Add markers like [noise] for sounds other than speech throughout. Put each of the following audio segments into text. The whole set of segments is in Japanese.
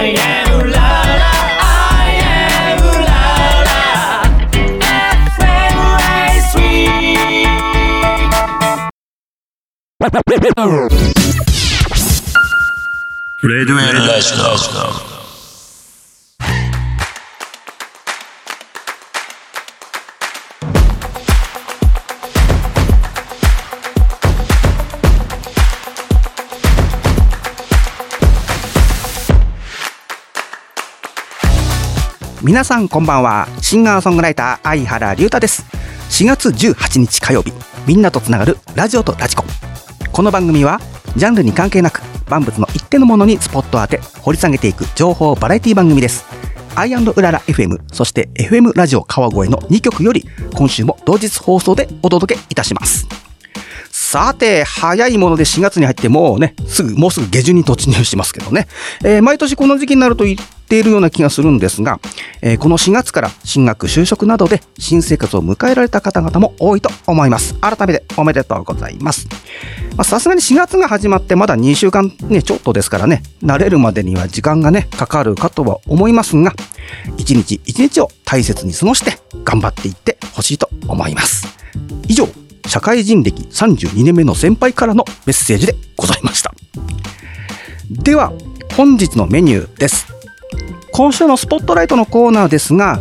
I am la I am la la. FMI Sweet. Red Red Red 皆さんこんばんは。シンガーソングライター相原龍太です。4月18日火曜日みんなとつながるラジオとラジコ。この番組はジャンルに関係なく万物の一定のものにスポットを当て掘り下げていく情報バラエティ番組です。アイうらら FM そして FM ラジオ川越の2曲より今週も同日放送でお届けいたします。さて、早いもので4月に入ってもうね、すぐ、もうすぐ下旬に突入しますけどね。えー、毎年この時期になると言っているような気がするんですが、えー、この4月から進学、就職などで新生活を迎えられた方々も多いと思います。改めておめでとうございます。さすがに4月が始まってまだ2週間ね、ちょっとですからね、慣れるまでには時間がね、かかるかとは思いますが、一日一日を大切に過ごして頑張っていってほしいと思います。以上、社会人歴32年目の先輩からのメッセージでございましたでは本日のメニューです今週のスポットライトのコーナーですが、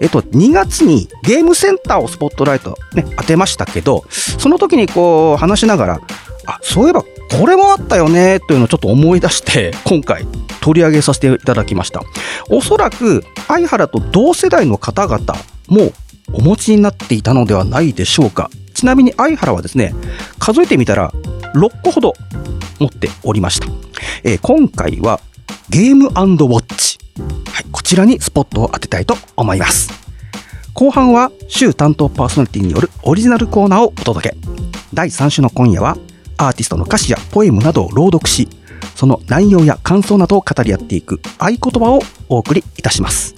えっと、2月にゲームセンターをスポットライト、ね、当てましたけど、その時にこう話しながら、あ、そういえばこれもあったよねというのをちょっと思い出して、今回取り上げさせていただきました。おそらく、相原と同世代の方々もお持ちになっていたのではないでしょうか。ちなみに相原はですね、数えてみたら6個ほど持っておりました。えー、今回はゲームウォッチ、はい。こちらにスポットを当てたいと思います。後半は週担当パーソナリティによるオリジナルコーナーをお届け。第3週の今夜はアーティストの歌詞やポエムなどを朗読し、その内容や感想などを語り合っていく合言葉をお送りいたします。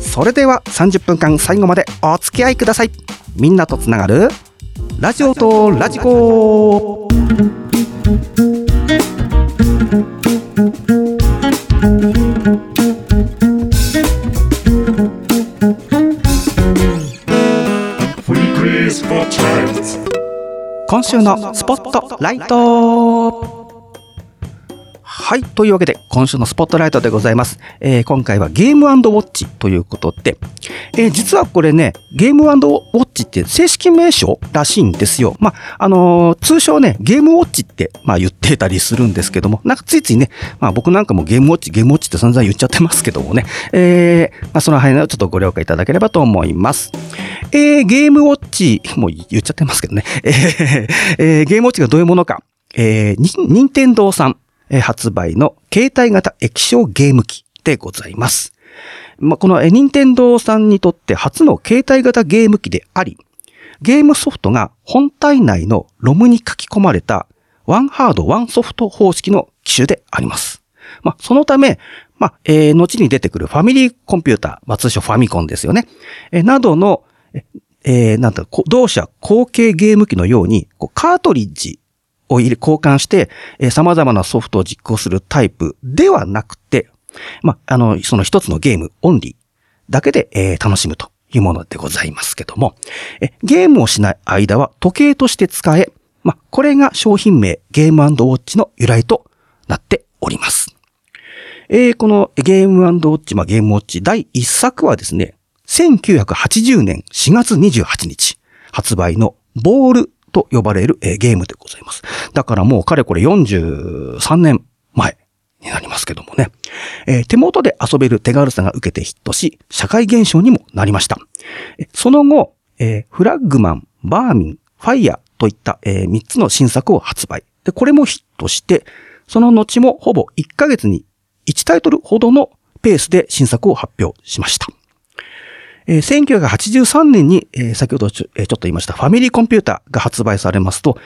それでは30分間最後までお付き合いください。みんなとつながるラジオとラジコ今週のスポットライトはい。というわけで、今週のスポットライトでございます。えー、今回はゲームウォッチということで、えー、実はこれね、ゲームウォッチって正式名称らしいんですよ。まあ、あのー、通称ね、ゲームウォッチって、まあ言ってたりするんですけども、なんかついついね、まあ僕なんかもゲームウォッチ、ゲームウォッチって散々言っちゃってますけどもね、えー、まあその辺をちょっとご了解いただければと思います。えー、ゲームウォッチ、もう言っちゃってますけどね、えー、え、ゲームウォッチがどういうものか、えー、任天堂さん、発売の携帯型液晶ゲーム機でございます。まあ、この任天堂さんにとって初の携帯型ゲーム機であり、ゲームソフトが本体内のロムに書き込まれたワンハードワンソフト方式の機種であります。まあ、そのため、まあ、えー、後に出てくるファミリーコンピューター、まあ、通称ファミコンですよね。えー、などの、えー、なんだ、同社後継ゲーム機のように、こうカートリッジを、交換して、えー、様々なソフトを実行するタイプではなくて、まあ、の、その一つのゲームオンリーだけで、えー、楽しむというものでございますけども、えゲームをしない間は時計として使え、ま、これが商品名ゲームウォッチの由来となっております。えー、このゲームウォッチ、ま、ゲームウォッチ第1作はですね、1980年4月28日発売のボールと呼ばれる、え、ゲームでございます。だからもうかれこれ43年前になりますけどもね。えー、手元で遊べる手軽さが受けてヒットし、社会現象にもなりました。その後、えー、フラッグマン、バーミン、ファイヤーといった、えー、3つの新作を発売。で、これもヒットして、その後もほぼ1ヶ月に1タイトルほどのペースで新作を発表しました。えー、1983年に、えー、先ほどちょ,、えー、ちょっと言いましたファミリーコンピュータが発売されますと、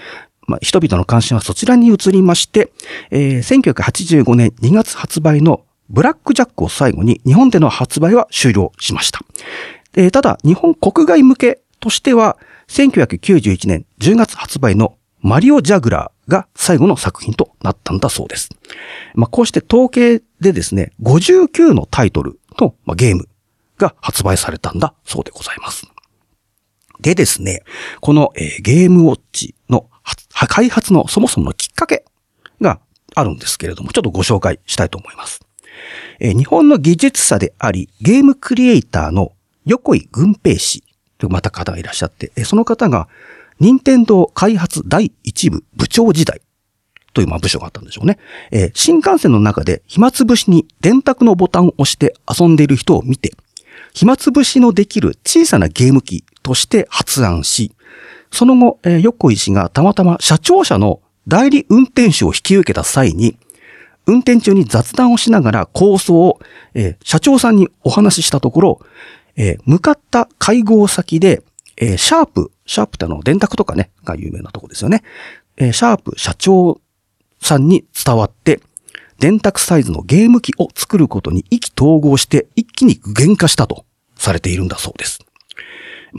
まあ、人々の関心はそちらに移りまして、えー、1985年2月発売のブラックジャックを最後に日本での発売は終了しました。えー、ただ、日本国外向けとしては、1991年10月発売のマリオ・ジャグラーが最後の作品となったんだそうです。まあ、こうして統計でですね、59のタイトルの、まあ、ゲームが発売されたんだそうでございます。でですね、この、えーゲームウォッチの開発のそもそものきっかけがあるんですけれども、ちょっとご紹介したいと思います。えー日本の技術者であり、ゲームクリエイターの横井軍平氏というまた方がいらっしゃって、えーその方が、任天堂開発第一部部長時代というまあ部署があったんでしょうね。えー新幹線の中で暇つぶしに電卓のボタンを押して遊んでいる人を見て、暇つぶしのできる小さなゲーム機として発案し、その後、えー横井氏がたまたま社長車の代理運転手を引き受けた際に、運転中に雑談をしながら構想を、えー社長さんにお話ししたところ、えー向かった会合先で、えーシャープ、シャープってあの、電卓とかね、が有名なとこですよね。えーシャープ社長さんに伝わって、電卓サイズのゲーム機を作ることに意気投合して一気に具現化したとされているんだそうです。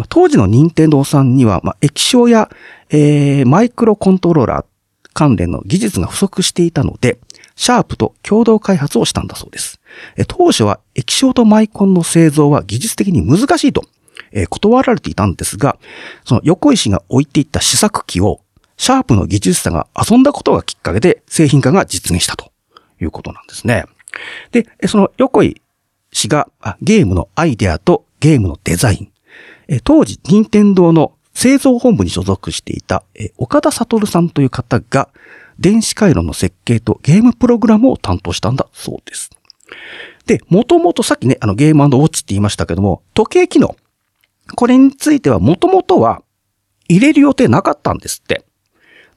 当時の任天堂さんには、まあ、液晶や、えーマイクロコントローラー関連の技術が不足していたので、シャープと共同開発をしたんだそうです。当初は液晶とマイコンの製造は技術的に難しいと、えー断られていたんですが、その横井氏が置いていった試作機を、シャープの技術者が遊んだことがきっかけで製品化が実現したということなんですね。で、その横井氏があゲームのアイデアとゲームのデザイン、え当時、任天堂の製造本部に所属していた、え岡田悟さんという方が、電子回路の設計とゲームプログラムを担当したんだそうです。で、もともとさっきね、あのゲームウォッチって言いましたけども、時計機能。これについてはもともとは入れる予定なかったんですって。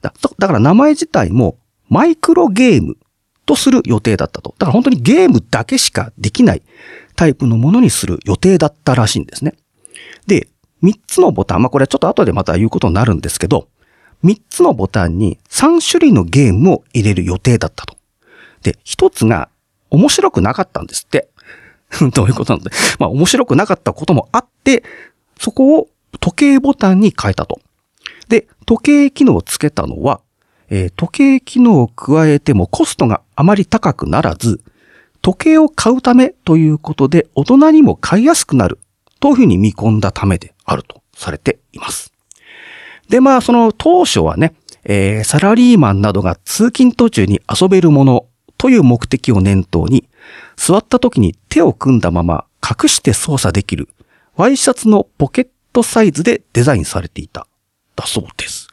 だだから名前自体もマイクロゲームとする予定だったと。だから本当にゲームだけしかできないタイプのものにする予定だったらしいんですね。で、3つのボタン、まあこれはちょっと後でまた言うことになるんですけど、3つのボタンに3種類のゲームを入れる予定だったと。で、1つが面白くなかったんですって。[laughs] どういうことなんで。まあ面白くなかったこともあって、そこを時計ボタンに変えたと。で、時計機能をつけたのは、えー時計機能を加えてもコストがあまり高くならず、時計を買うためということで大人にも買いやすくなるというふうに見込んだためであるとされています。で、まあ、その当初はね、えーサラリーマンなどが通勤途中に遊べるものという目的を念頭に、座った時に手を組んだまま隠して操作できるワイシャツのポケットサイズでデザインされていた。だそうです。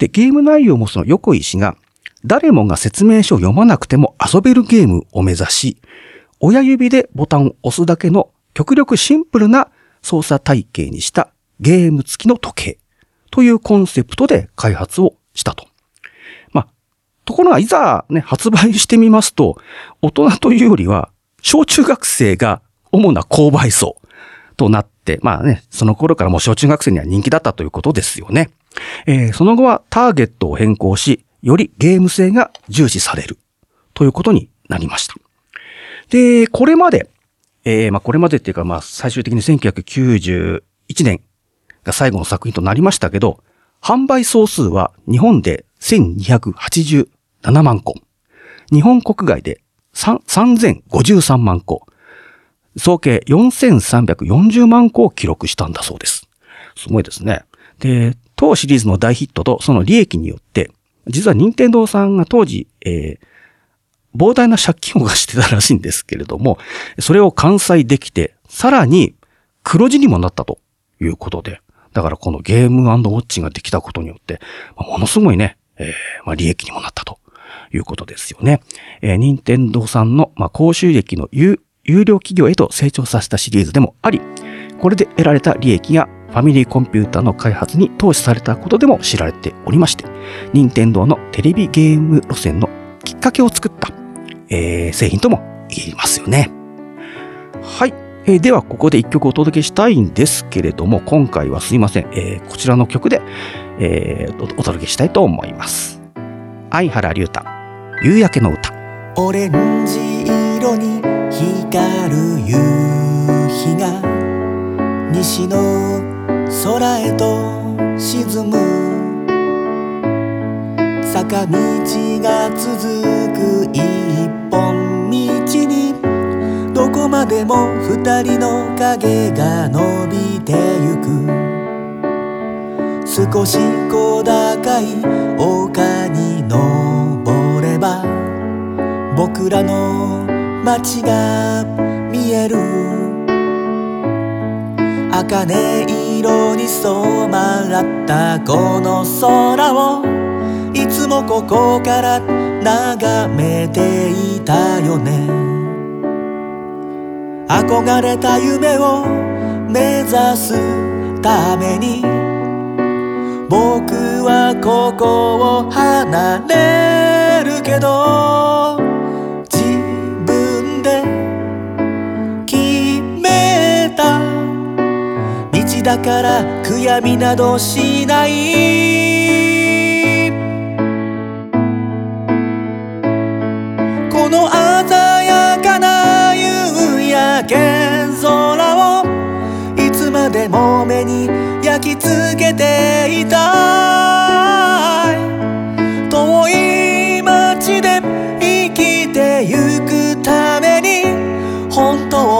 で、ゲーム内容もその横井氏が、誰もが説明書を読まなくても遊べるゲームを目指し、親指でボタンを押すだけの極力シンプルな操作体系にしたゲーム付きの時計というコンセプトで開発をしたと。まあ、ところがいざね、発売してみますと、大人というよりは、小中学生が主な購買層となって、まあね、その頃からもう小中学生には人気だったということですよね。えーその後はターゲットを変更し、よりゲーム性が重視されるということになりました。で、これまで、えーまあこれまでっていうかまあ最終的に1991年が最後の作品となりましたけど、販売総数は日本で1287万個。日本国外で3053万個。総計4340万個を記録したんだそうです。すごいですね。で、当シリーズの大ヒットとその利益によって、実は任天堂さんが当時、えー膨大な借金をしてたらしいんですけれども、それを完済できて、さらに黒字にもなったということで、だからこのゲームウォッチができたことによって、ものすごいね、えーまあ、利益にもなったということですよね。えー任天堂さんの、まあ、高収益の有有料企業へと成長させたシリーズでもあり、これで得られた利益がファミリーコンピュータの開発に投資されたことでも知られておりまして、任天堂のテレビゲーム路線のきっかけを作った、えー製品とも言えますよね。はい。えーでは、ここで一曲お届けしたいんですけれども、今回はすいません。えーこちらの曲で、えーおお届けしたいと思います。相原龍太、夕焼けの歌。オレンジ色に光る夕日が西の空へと沈む。坂道が続く一本道に。どこまでも二人の影が伸びてゆく。少し小高い丘に登れば僕らの街が見える。茜色色に染まったこの空をいつもここから眺めていたよね。憧れた夢を目指すために僕はここを離れるけどだから悔やみなどしないこの鮮やかな夕焼け空をいつまでも目に焼き付けていた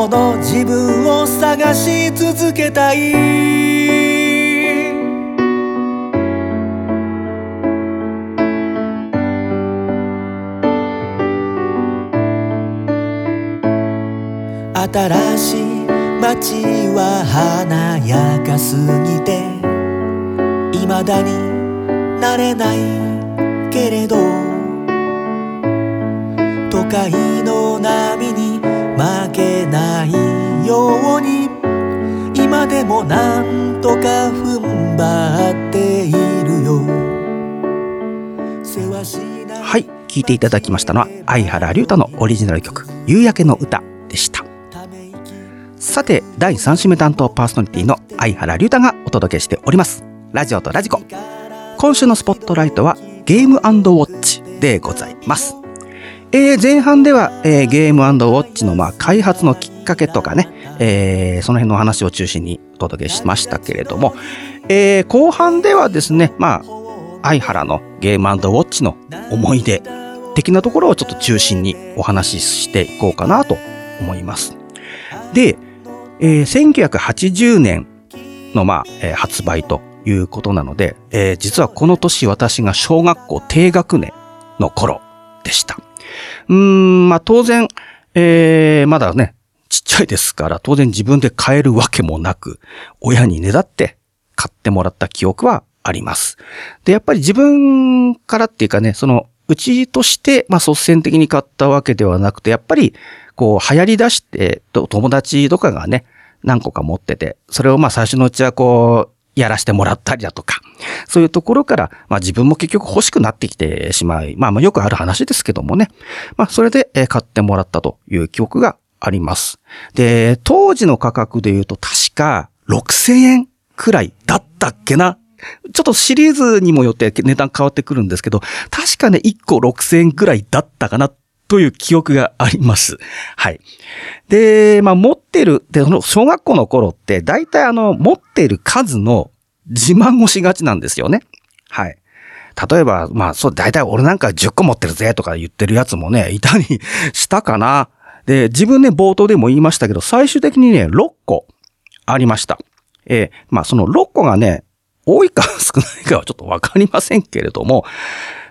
自分を探し続けたい。新しい街は華やかすぎて未だになれないけれど都会の波ように今でもなんとか踏ん張っているよはい、聴いていただきましたのは、相原龍太のオリジナル曲、夕焼けの歌でした。さて、第3週目担当パーソナリティの相原龍太がお届けしております。ラジオとラジコ。今週のスポットライトはゲームウォッチでございます。えー前半では、えーゲームウォッチのまあ開発のきっかけとかね、えーその辺のお話を中心にお届けしましたけれども、えー後半ではですね、まあ、相原のゲームウォッチの思い出的なところをちょっと中心にお話ししていこうかなと思います。で、えー1980年の、まあ、えー発売ということなので、えー実はこの年私が小学校低学年の頃でした。うん、まあ当然、えーまだね、ちっちゃいですから、当然自分で買えるわけもなく、親にねだって買ってもらった記憶はあります。で、やっぱり自分からっていうかね、その、うちとして、まあ率先的に買ったわけではなくて、やっぱり、こう、流行り出して、友達とかがね、何個か持ってて、それをまあ最初のうちはこう、やらせてもらったりだとか、そういうところから、まあ自分も結局欲しくなってきてしまい、まあまあよくある話ですけどもね。まあそれで買ってもらったという記憶があります。で、当時の価格で言うと確か6000円くらいだったっけなちょっとシリーズにもよって値段変わってくるんですけど、確かね、1個6000円くらいだったかなという記憶があります。はい。で、まあ持ってる、で、その小学校の頃って、大体あの、持ってる数の自慢をしがちなんですよね。はい。例えば、まあ、そう、大体俺なんか10個持ってるぜとか言ってるやつもね、いたりしたかな。で、自分ね、冒頭でも言いましたけど、最終的にね、6個ありました。えーまあ、その6個がね、多いか少ないかはちょっとわかりませんけれども、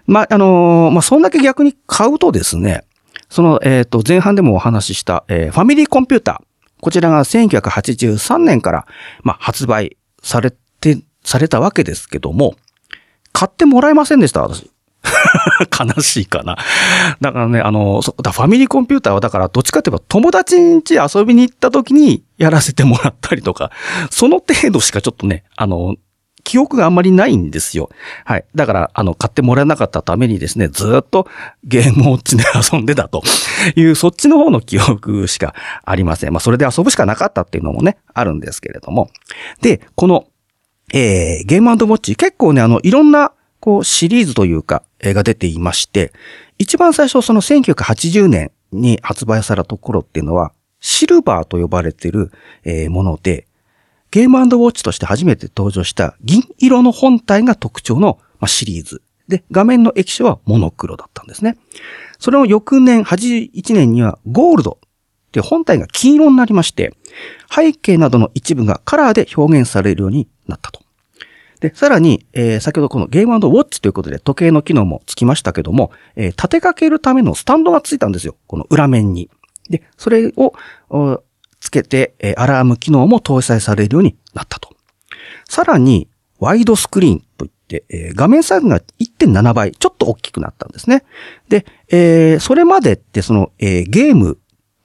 まあ、あのーまあ、そんだけ逆に買うとですね、その、えっ、と、前半でもお話しした、えーファミリーコンピューター。こちらが1983年から、まあ、発売されて、されたわけですけども、買ってもらえませんでした、私。[laughs] 悲しいかな。だからね、あの、そだファミリーコンピューターはだからどっちかといえば友達ん家遊びに行った時にやらせてもらったりとか、その程度しかちょっとね、あの、記憶があんまりないんですよ。はい。だから、あの、買ってもらえなかったためにですね、ずっとゲームウォッチで遊んでたという、そっちの方の記憶しかありません。まあ、それで遊ぶしかなかったっていうのもね、あるんですけれども。で、この、えー、ゲームウォッチ、結構ね、あの、いろんな、こう、シリーズというか、えーが出ていまして、一番最初、その1980年に発売されたところっていうのは、シルバーと呼ばれている、えーもので、ゲームウォッチとして初めて登場した銀色の本体が特徴の、まあ、シリーズ。で、画面の液晶はモノクロだったんですね。それを翌年、81年にはゴールドで、本体が金色になりまして、背景などの一部がカラーで表現されるようになったと。で、さらに、えー先ほどこのゲームウォッチということで時計の機能もつきましたけども、えー立てかけるためのスタンドがついたんですよ。この裏面に。で、それをつけて、えーアラーム機能も搭載されるようになったと。さらに、ワイドスクリーンといって、えー画面サイズが1.7倍、ちょっと大きくなったんですね。で、えーそれまでってその、えーゲーム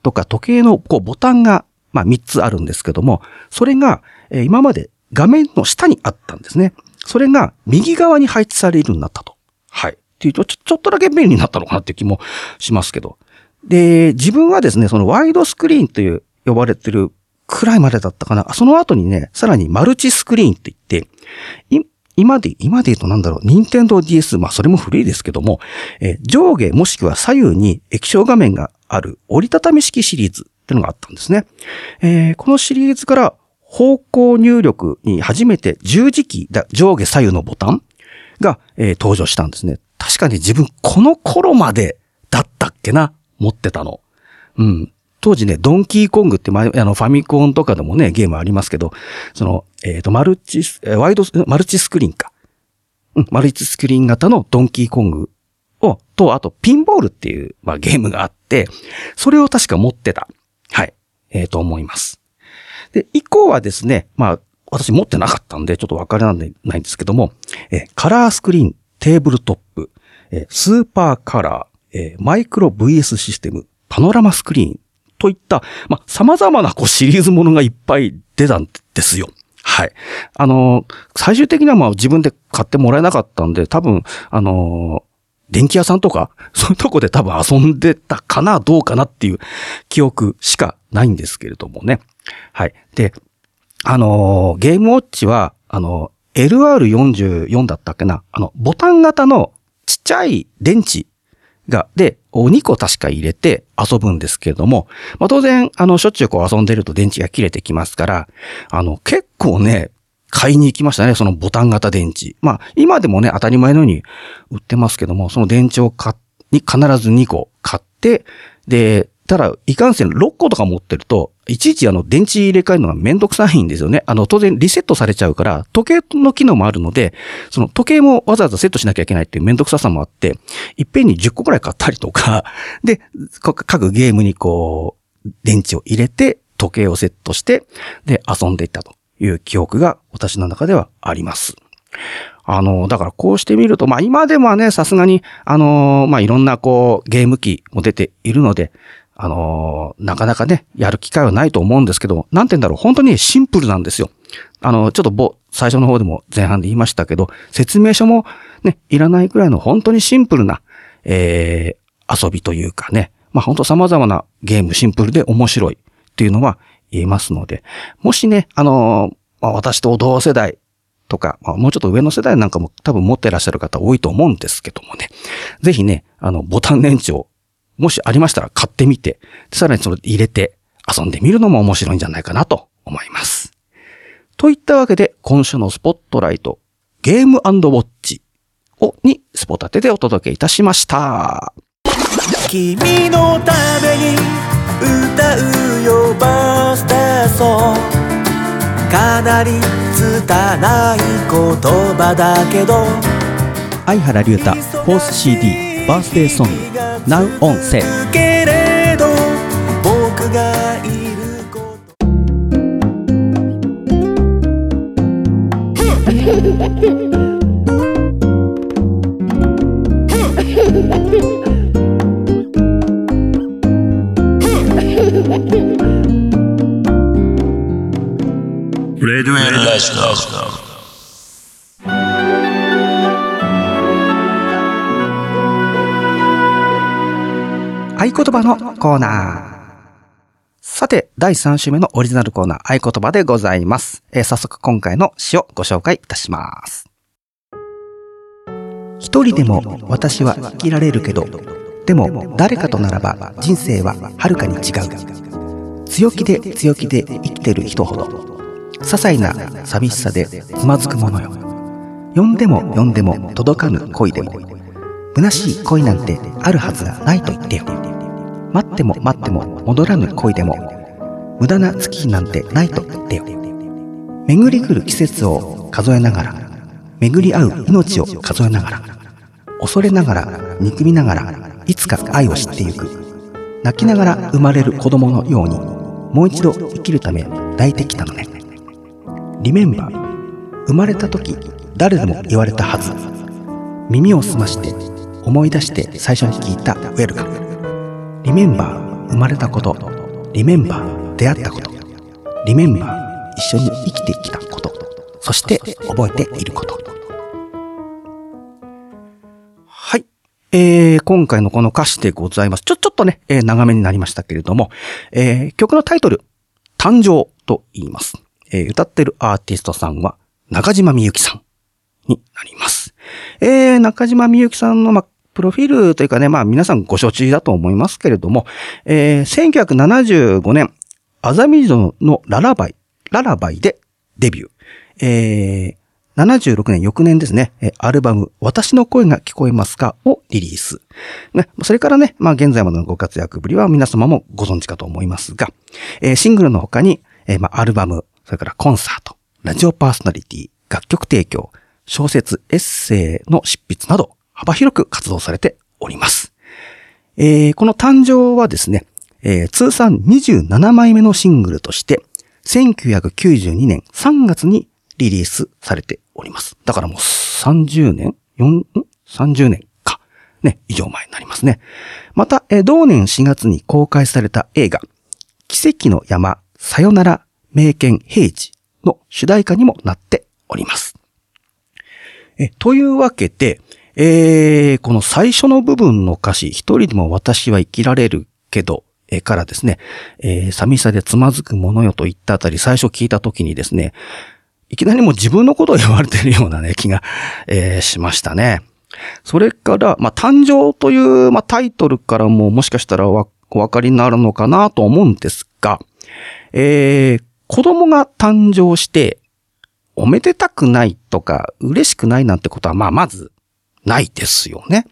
とか時計のこうボタンが、まあ、3つあるんですけども、それが、えー今まで画面の下にあったんですね。それが右側に配置されるようになったと。はい。っていうと、ちょちょっとだけ便利になったのかなっていう気もしますけど。で、自分はですね、そのワイドスクリーンという呼ばれてるくらいまでだったかな。その後にね、さらにマルチスクリーンって言って、い今で、今で言うとなんだろう、任天堂 DS、まあそれも古いですけども、えー上下もしくは左右に液晶画面がある折りたたみ式シリーズっていうのがあったんですね。えーこのシリーズから方向入力に初めて十字キー、上下左右のボタンが、えー登場したんですね。確かに自分この頃までだったっけな持ってたの。うん。当時ね、ドンキーコングって前、あの、ファミコンとかでもね、ゲームありますけど、その、えっ、と、マルチス、ワイド、マルチスクリーンか。うん、マルチスクリーン型のドンキーコングを、と、あと、ピンボールっていう、まあ、ゲームがあって、それを確か持ってた。はい。えーと思います。で、以降はですね、まあ、私持ってなかったんで、ちょっとわからないんですけども、えーカラースクリーン、テーブルトップ、えースーパーカラー、えーマイクロ VS システム、パノラマスクリーンといった、まあ、様々なこうシリーズものがいっぱい出たんですよ。はい。あの最終的にはまあ自分で買ってもらえなかったんで、多分、あの電気屋さんとか、[laughs] そういうとこで多分遊んでたかな、どうかなっていう記憶しかないんですけれどもね。はい。で、あのゲームウォッチは、あの LR44 だったっけな？あの、ボタン型のちっちゃい電池が、で、お2個確か入れて遊ぶんですけれども、まあ、当然、あの、しょっちゅうこう遊んでると電池が切れてきますから、あの、結構ね、買いに行きましたね、そのボタン型電池。まあ、今でもね、当たり前のように売ってますけども、その電池を買に必ず2個買って、で、ただ、いかんせん6個とか持ってると、いちいちあの、電池入れ替えるのがめんどくさいんですよね。あの、当然リセットされちゃうから、時計の機能もあるので、その時計もわざわざセットしなきゃいけないっていうめんどくささもあって、いっぺんに10個くらい買ったりとか、[laughs] で、各ゲームにこう、電池を入れて、時計をセットして、で、遊んでいったという記憶が私の中ではあります。あの、だからこうしてみると、まあ今でもね、さすがに、あの、まあいろんなこう、ゲーム機も出ているので、あの、なかなかね、やる機会はないと思うんですけど、なんて言うんだろう、本当にシンプルなんですよ。あの、ちょっとぼ、最初の方でも前半で言いましたけど、説明書もね、いらないくらいの本当にシンプルな、えー、遊びというかね、まあ本当様々なゲームシンプルで面白いっていうのは言えますので、もしね、あの、まあ私と同世代とか、まあ、もうちょっと上の世代なんかも多分持ってらっしゃる方多いと思うんですけどもね。ぜひね、あの、ボタン電池を、もしありましたら買ってみて、さらにそれ入れて遊んでみるのも面白いんじゃないかなと思います。といったわけで、今週のスポットライト、ゲームウォッチを、にスポタテでお届けいたしました。君のために歌うよバースデーソングかなり拙い言葉だけど相原龍太、フォース CD、バースデーソング、Now on Sale。けれど僕がいることレデュエルラジ合言葉のコーナー。さて、第3週目のオリジナルコーナー、合言葉でございます。えー早速今回の詩をご紹介いたします。一人でも私は生きられるけど、でも誰かとならば人生ははるかに違う。強気で強気で生きてる人ほど、些細な寂しさでつまずくものよ。呼んでも呼んでも届かぬ恋でも、虚しい恋なんてあるはずがないと言ってよ。待っても待っても戻らぬ恋でも無駄な月日なんてないと言ってよ。巡り来る季節を数えながら巡り合う命を数えながら恐れながら憎みながらいつか愛を知ってゆく。泣きながら生まれる子供のようにもう一度生きるため抱いてきたのね。リメンバー生まれた時誰でも言われたはず。耳を澄まして思い出して最初に聞いたウェル。カムリメンバー生まれたことリメンバー出会ったことリメンバー一緒に生きてきたことそして覚えていることはい。えー、今回のこの歌詞でございます。ちょ、ちょっとね、えー長めになりましたけれども、えー曲のタイトル、誕生と言います。えー歌ってるアーティストさんは、中島みゆきさんになります。えー、中島みゆきさんの、まあ、プロフィールというかね、まあ皆さんご承知だと思いますけれども、えー、1975年、アザミゾのララバイ、ララバイでデビュー。えー、76年、翌年ですね、アルバム、私の声が聞こえますかをリリース。ね、それからね、まあ現在までのご活躍ぶりは皆様もご存知かと思いますが、えーシングルの他に、えーまあアルバム、それからコンサート、ラジオパーソナリティ、楽曲提供、小説、エッセイの執筆など、幅広く活動されております。えーこの誕生はですね、えー通算27枚目のシングルとして、1992年3月にリリースされております。だからもう30年 ?4、30年か。ね、以上前になりますね。また、えー同年4月に公開された映画、奇跡の山、さよなら、名犬平治の主題歌にもなっております。え、というわけで、えー、この最初の部分の歌詞、一人でも私は生きられるけど、えーからですね、えー寂しさでつまずくものよと言ったあたり、最初聞いたときにですね、いきなりもう自分のことを言われてるようなね、[laughs] 気が、えーしましたね。それから、まあ、誕生という、まあ、タイトルからももしかしたらお分かりになるのかなと思うんですが、えー、子供が誕生して、おめでたくないとか、嬉しくないなんてことは、まあ、まず、ないですよね。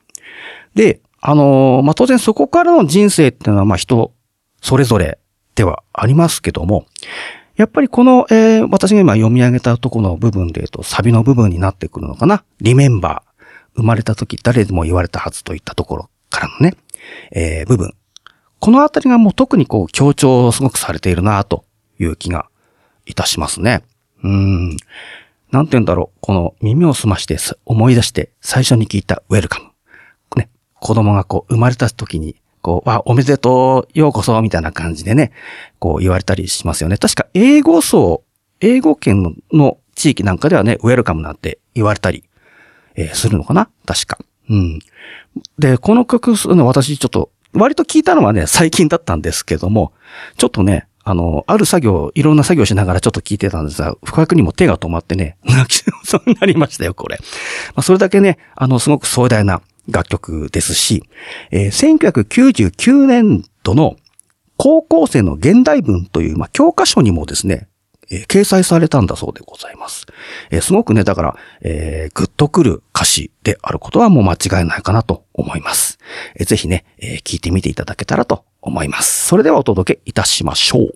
で、あのーまあ、当然そこからの人生っていうのは、ま、人、それぞれではありますけども、やっぱりこの、えー私が今読み上げたとこの部分で言うと、サビの部分になってくるのかな。リメンバー。生まれた時誰でも言われたはずといったところからのね、えー部分。このあたりがもう特にこう強調をすごくされているなという気がいたしますね。うーん。なんて言うんだろう。この耳を澄まして思い出して最初に聞いたウェルカム。ね。子供がこう生まれた時に、こう、わ、おめでとう、ようこそ、みたいな感じでね、こう言われたりしますよね。確か英語層、英語圏の地域なんかではね、ウェルカムなんて言われたり、えーするのかな？確か。うん。で、この曲、の私ちょっと、割と聞いたのはね、最近だったんですけども、ちょっとね、あの、ある作業、いろんな作業しながらちょっと聞いてたんですが、深くにも手が止まってね、[laughs] 泣きそうになりましたよ、これ。まあ、それだけね、あの、すごく壮大な楽曲ですし、えー1999年度の高校生の現代文という、まあ、教科書にもですね、えー掲載されたんだそうでございます。えーすごくね、だから、えーグッとくる歌詞であることはもう間違いないかなと思います。えーぜひね、えー聞いてみていただけたらと思います。それではお届けいたしましょう。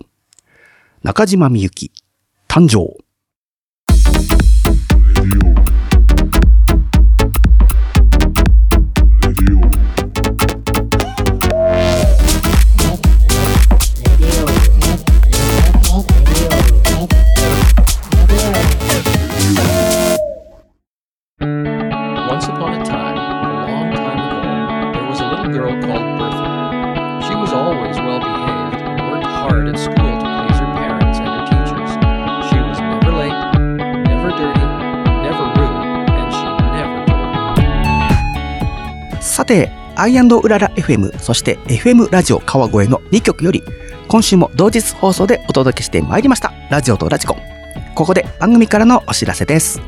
中島みゆき、誕生。て、アイウララ FM、そして FM ラジオ川越の2曲より、今週も同日放送でお届けしてまいりました。ラジオとラジコ。ここで番組からのお知らせです。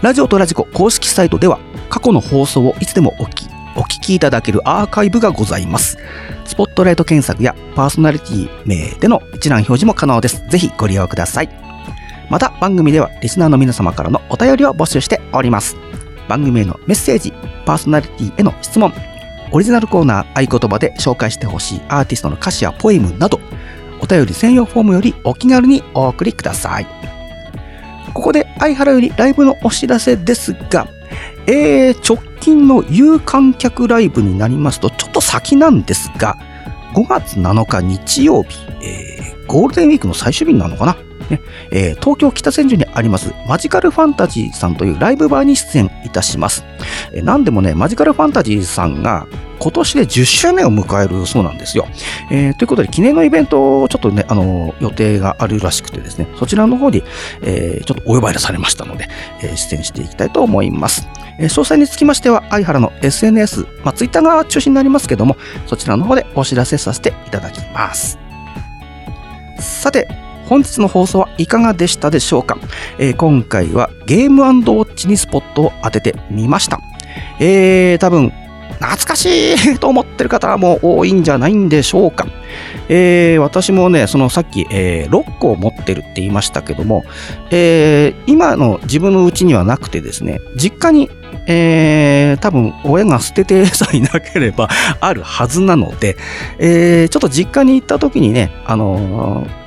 ラジオとラジコ公式サイトでは、過去の放送をいつでもお聞き、お聞きいただけるアーカイブがございます。スポットライト検索やパーソナリティ名での一覧表示も可能です。ぜひご利用ください。また番組ではリスナーの皆様からのお便りを募集しております。番組へのメッセージ、パーソナリティへの質問、オリジナルコーナー合言葉で紹介してほしいアーティストの歌詞やポエムなど、お便り専用フォームよりお気軽にお送りください。ここで相原よりライブのお知らせですが、えー、直近の有観客ライブになりますと、ちょっと先なんですが、5月7日日曜日、えー、ゴールデンウィークの最終日なのかな？ねえー東京北千住にありますマジカルファンタジーさんというライブバーに出演いたします。えー何でもね、マジカルファンタジーさんが今年で10周年を迎えるそうなんですよ。えーということで、記念のイベントをちょっとね、あの予定があるらしくてですね、そちらの方に、えーちょっとお呼ばれされましたので、えー出演していきたいと思います。えー詳細につきましては、相原の SNS、まあ、ツイッターが中心になりますけども、そちらの方でお知らせさせていただきます。さて、本日の放送はいかがでしたでしょうか、えー今回はゲームウォッチにスポットを当ててみました。えー、多分、懐かしい [laughs] と思ってる方も多いんじゃないんでしょうか。えー私もね、そのさっき、えー6個を持ってるって言いましたけども、えー今の自分のうちにはなくてですね、実家に、えー多分親が捨ててさえいなければあるはずなので、えーちょっと実家に行った時にね、あのー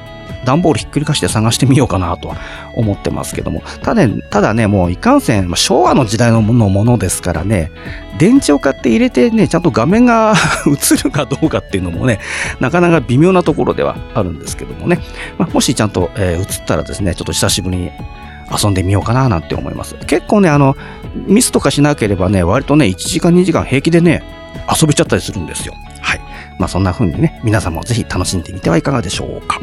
段ボールひっくり返して探してみようかなとは思ってますけども、ただね、ただね、もういかんせん、昭和の時代のものものですからね、電池を買って入れてね、ちゃんと画面が [laughs] 映るかどうかっていうのもね、なかなか微妙なところではあるんですけどもね、まあ、もしちゃんと、えー映ったらですね、ちょっと久しぶりに遊んでみようかななんて思います。結構ね、あの、ミスとかしなければね、割とね、1時間2時間平気でね、遊べちゃったりするんですよ。はい。まあそんな風にね、皆さんもぜひ楽しんでみてはいかがでしょうか。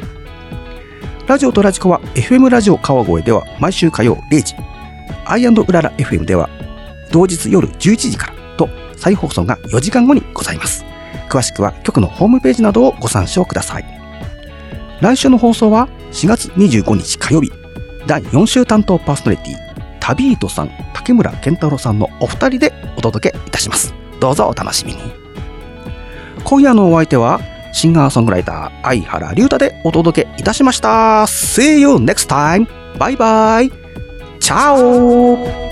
ラジオとラジコは FM ラジオ川越では毎週火曜0時、アイうらら FM では同日夜11時からと再放送が4時間後にございます。詳しくは局のホームページなどをご参照ください。来週の放送は4月25日火曜日、第4週担当パーソナリティ、旅人さん、竹村健太郎さんのお二人でお届けいたします。どうぞお楽しみに。今夜のお相手は、シンガーソングライター、相原龍太でお届けいたしました。See you next time! バイバイチャオ